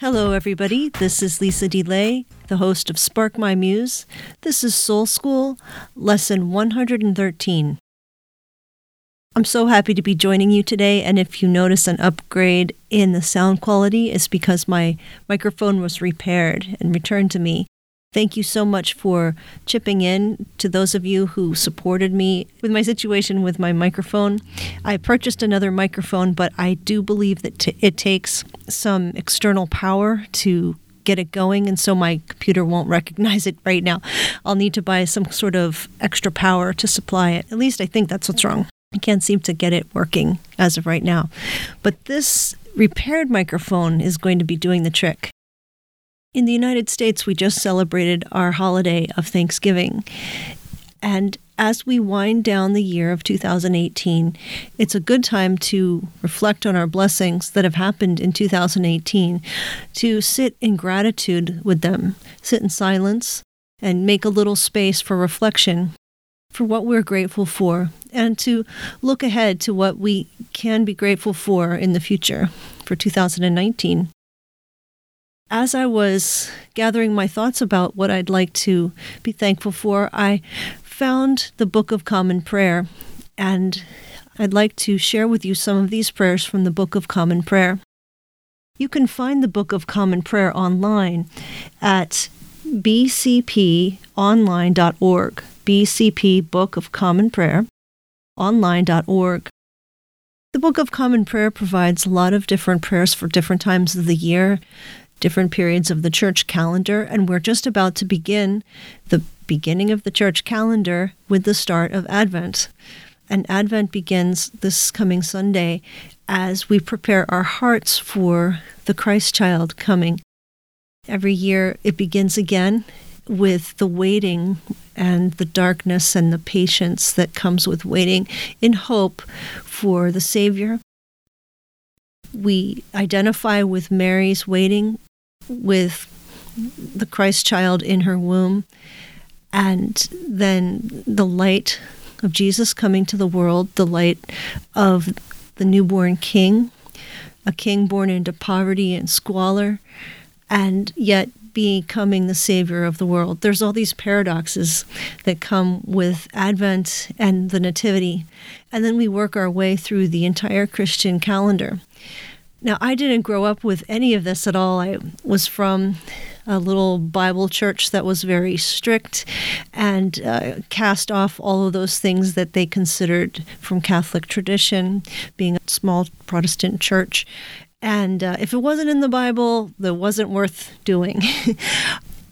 Hello, everybody. This is Lisa DeLay, the host of Spark My Muse. This is Soul School, lesson 113. I'm so happy to be joining you today, and if you notice an upgrade in the sound quality, it's because my microphone was repaired and returned to me. Thank you so much for chipping in to those of you who supported me with my situation with my microphone. I purchased another microphone, but I do believe that t- it takes some external power to get it going, and so my computer won't recognize it right now. I'll need to buy some sort of extra power to supply it. At least I think that's what's wrong. I can't seem to get it working as of right now. But this repaired microphone is going to be doing the trick. In the United States, we just celebrated our holiday of Thanksgiving. And as we wind down the year of 2018, it's a good time to reflect on our blessings that have happened in 2018, to sit in gratitude with them, sit in silence, and make a little space for reflection for what we're grateful for, and to look ahead to what we can be grateful for in the future for 2019 as I was gathering my thoughts about what I'd like to be thankful for, I found the Book of Common Prayer, and I'd like to share with you some of these prayers from the Book of Common Prayer. You can find the Book of Common Prayer online at bcponline.org, BCP Book of Common Prayer, online.org. The Book of Common Prayer provides a lot of different prayers for different times of the year different periods of the church calendar, and we're just about to begin the beginning of the church calendar with the start of Advent. And Advent begins this coming Sunday as we prepare our hearts for the Christ child coming. Every year it begins again with the waiting and the darkness and the patience that comes with waiting in hope for the Savior. We identify with Mary's waiting with the Christ child in her womb, and then the light of Jesus coming to the world, the light of the newborn king, a king born into poverty and squalor, and yet becoming the savior of the world. There's all these paradoxes that come with Advent and the Nativity. And then we work our way through the entire Christian calendar. Now, I didn't grow up with any of this at all. I was from a little Bible church that was very strict and uh, cast off all of those things that they considered from Catholic tradition, being a small Protestant church. And uh, if it wasn't in the Bible, that wasn't worth doing.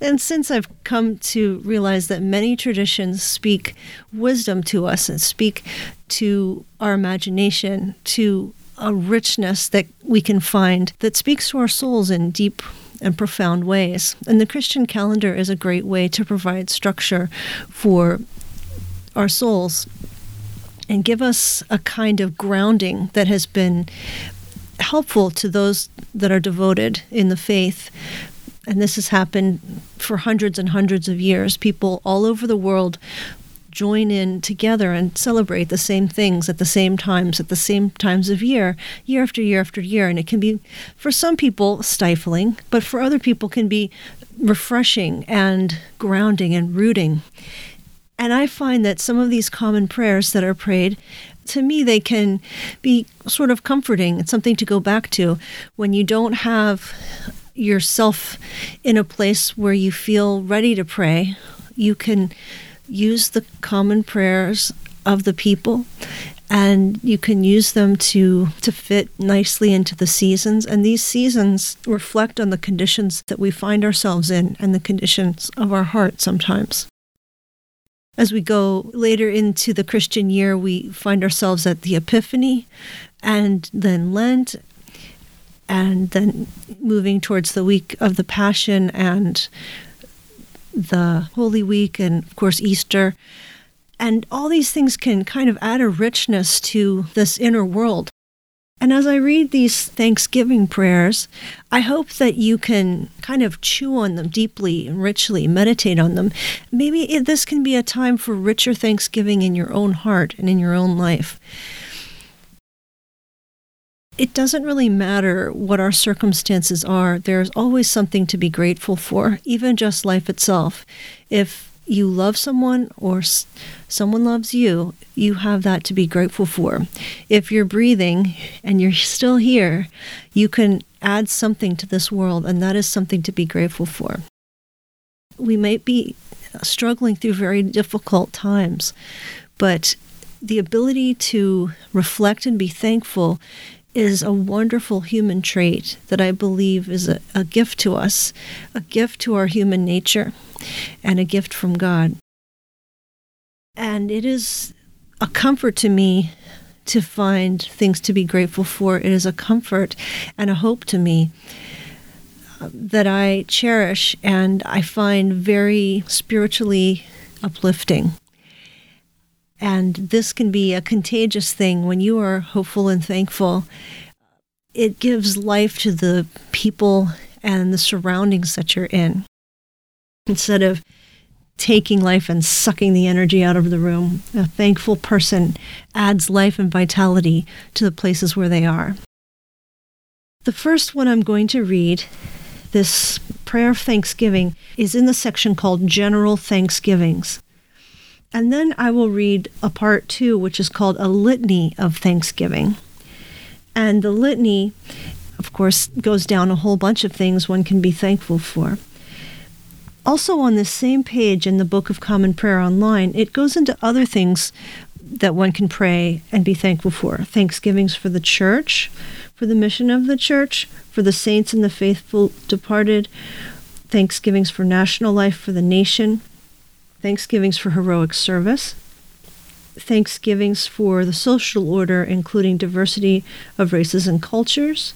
And since I've come to realize that many traditions speak wisdom to us and speak to our imagination, to a richness that we can find that speaks to our souls in deep and profound ways. And the Christian calendar is a great way to provide structure for our souls and give us a kind of grounding that has been helpful to those that are devoted in the faith. And this has happened for hundreds and hundreds of years. People all over the world join in together and celebrate the same things at the same times, at the same times of year, year after year after year. And it can be, for some people, stifling, but for other people, can be refreshing and grounding and rooting. And I find that some of these common prayers that are prayed, to me, they can be sort of comforting and something to go back to when you don't have yourself in a place where you feel ready to pray. You can use the common prayers of the people and you can use them to to fit nicely into the seasons. And these seasons reflect on the conditions that we find ourselves in and the conditions of our heart sometimes. As we go later into the Christian year we find ourselves at the epiphany and then lent and then moving towards the week of the passion and the Holy Week and, of course, Easter. And all these things can kind of add a richness to this inner world. And as I read these Thanksgiving prayers, I hope that you can kind of chew on them deeply and richly, meditate on them. Maybe this can be a time for richer Thanksgiving in your own heart and in your own life. It doesn't really matter what our circumstances are. There's always something to be grateful for, even just life itself. If you love someone or someone loves you, you have that to be grateful for. If you're breathing and you're still here, you can add something to this world, and that is something to be grateful for. We might be struggling through very difficult times, but the ability to reflect and be thankful is a wonderful human trait that I believe is a, a gift to us, a gift to our human nature, and a gift from God. And it is a comfort to me to find things to be grateful for. It is a comfort and a hope to me uh, that I cherish and I find very spiritually uplifting. And this can be a contagious thing when you are hopeful and thankful. It gives life to the people and the surroundings that you're in. Instead of taking life and sucking the energy out of the room, a thankful person adds life and vitality to the places where they are. The first one I'm going to read, this prayer of thanksgiving, is in the section called General Thanksgivings. And then I will read a part two, which is called a litany of thanksgiving. And the litany, of course, goes down a whole bunch of things one can be thankful for. Also, on this same page in the Book of Common Prayer online, it goes into other things that one can pray and be thankful for thanksgivings for the church, for the mission of the church, for the saints and the faithful departed, thanksgivings for national life, for the nation, thanksgivings for heroic service, thanksgivings for the social order, including diversity of races and cultures,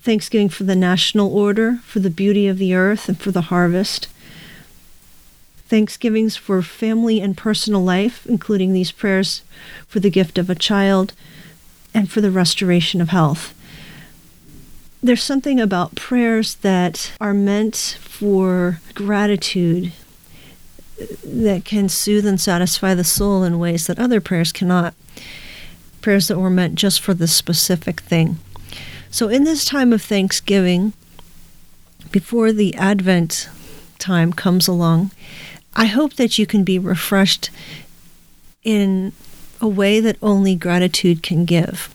thanksgiving for the national order, for the beauty of the earth, and for the harvest, thanksgivings for family and personal life, including these prayers for the gift of a child and for the restoration of health. There's something about prayers that are meant for gratitude that can soothe and satisfy the soul in ways that other prayers cannot. Prayers that were meant just for this specific thing. So, in this time of Thanksgiving, before the Advent time comes along, I hope that you can be refreshed in a way that only gratitude can give.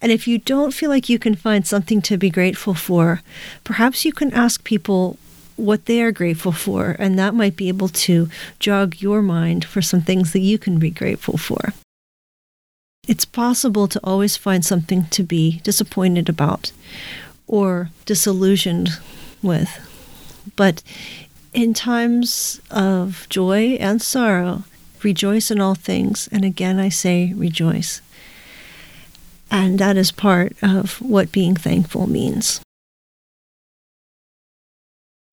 And if you don't feel like you can find something to be grateful for, perhaps you can ask people what they are grateful for, and that might be able to jog your mind for some things that you can be grateful for. It's possible to always find something to be disappointed about or disillusioned with. But in times of joy and sorrow, rejoice in all things. And again, I say rejoice. And that is part of what being thankful means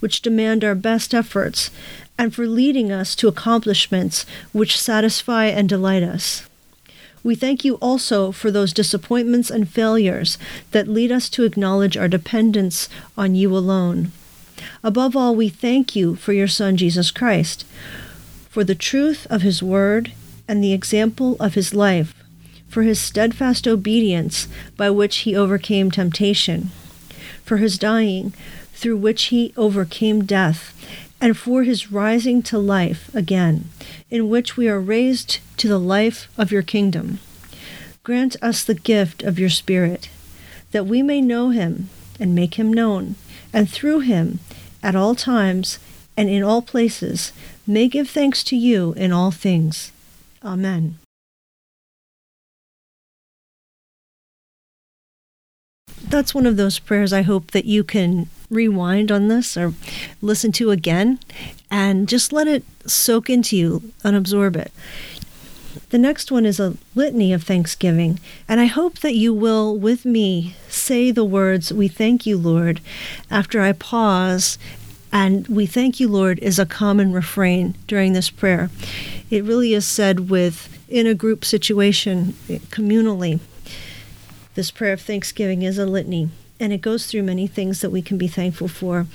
which demand our best efforts, and for leading us to accomplishments which satisfy and delight us. We thank you also for those disappointments and failures that lead us to acknowledge our dependence on you alone. Above all, we thank you for your Son, Jesus Christ, for the truth of his word and the example of his life, for his steadfast obedience by which he overcame temptation, for his dying through which he overcame death, and for his rising to life again, in which we are raised to the life of your kingdom. Grant us the gift of your Spirit, that we may know him and make him known, and through him, at all times and in all places, may give thanks to you in all things. Amen. That's one of those prayers I hope that you can rewind on this or listen to again and just let it soak into you and absorb it. The next one is a litany of thanksgiving, and I hope that you will, with me, say the words, We thank you, Lord, after I pause. And we thank you, Lord, is a common refrain during this prayer. It really is said with in a group situation, communally. This prayer of thanksgiving is a litany, and it goes through many things that we can be thankful for.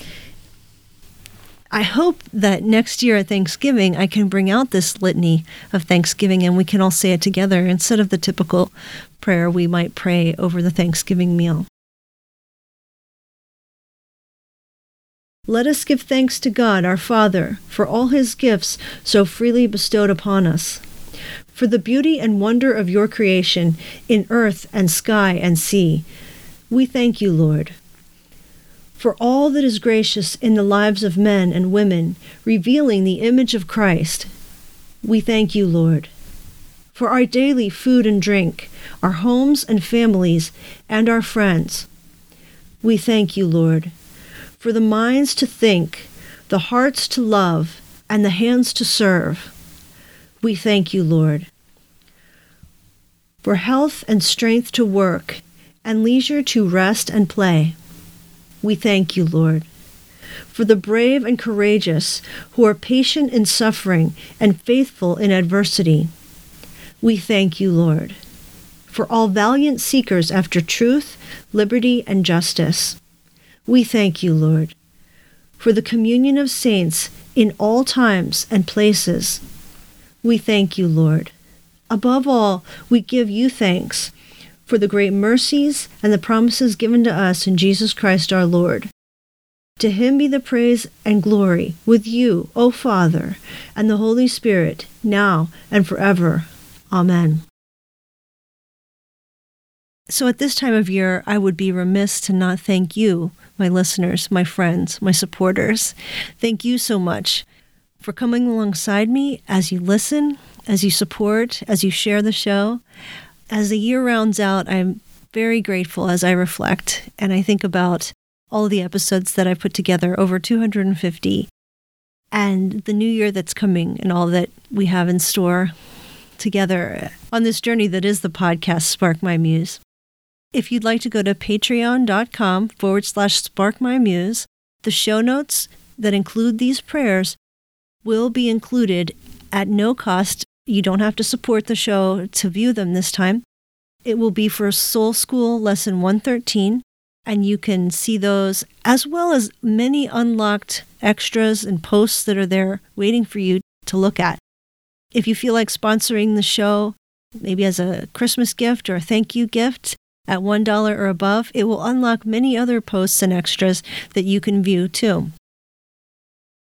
I hope that next year at Thanksgiving, I can bring out this litany of Thanksgiving and we can all say it together instead of the typical prayer we might pray over the Thanksgiving meal. Let us give thanks to God our Father for all his gifts so freely bestowed upon us, for the beauty and wonder of your creation in earth and sky and sea. We thank you, Lord for all that is gracious in the lives of men and women, revealing the image of Christ. We thank you, Lord, for our daily food and drink, our homes and families, and our friends. We thank you, Lord, for the minds to think, the hearts to love, and the hands to serve. We thank you, Lord, for health and strength to work, and leisure to rest and play. We thank you, Lord, for the brave and courageous who are patient in suffering and faithful in adversity. We thank you, Lord, for all valiant seekers after truth, liberty, and justice. We thank you, Lord, for the communion of saints in all times and places. We thank you, Lord. Above all, we give you thanks for the great mercies and the promises given to us in Jesus Christ our Lord. To him be the praise and glory with you, O Father, and the Holy Spirit, now and forever. Amen. So, at this time of year, I would be remiss to not thank you, my listeners, my friends, my supporters. Thank you so much for coming alongside me as you listen, as you support, as you share the show as the year rounds out, I'm very grateful as I reflect and I think about all the episodes that I've put together, over 250, and the new year that's coming and all that we have in store together on this journey that is the podcast Spark My Muse. If you'd like to go to patreon.com forward slash spark my muse, the show notes that include these prayers will be included at no cost you don't have to support the show to view them this time. It will be for Soul School Lesson 113, and you can see those as well as many unlocked extras and posts that are there waiting for you to look at. If you feel like sponsoring the show, maybe as a Christmas gift or a thank you gift at $1 or above, it will unlock many other posts and extras that you can view too.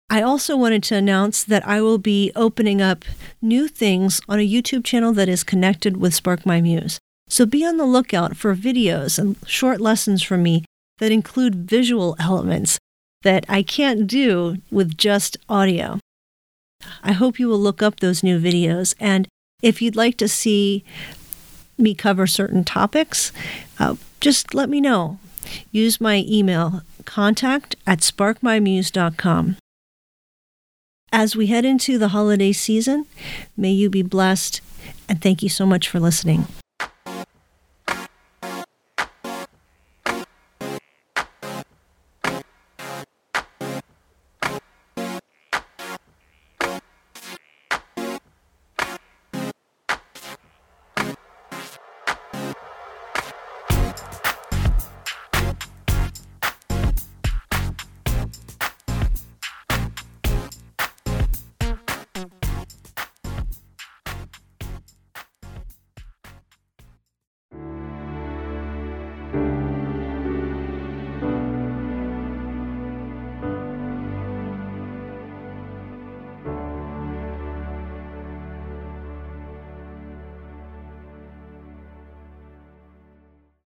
I also wanted to announce that I will be opening up new things on a YouTube channel that is connected with Spark My Muse. So be on the lookout for videos and short lessons from me that include visual elements that I can't do with just audio. I hope you will look up those new videos. And if you'd like to see me cover certain topics, uh, just let me know. Use my email contact at sparkmymuse.com. As we head into the holiday season, may you be blessed, and thank you so much for listening.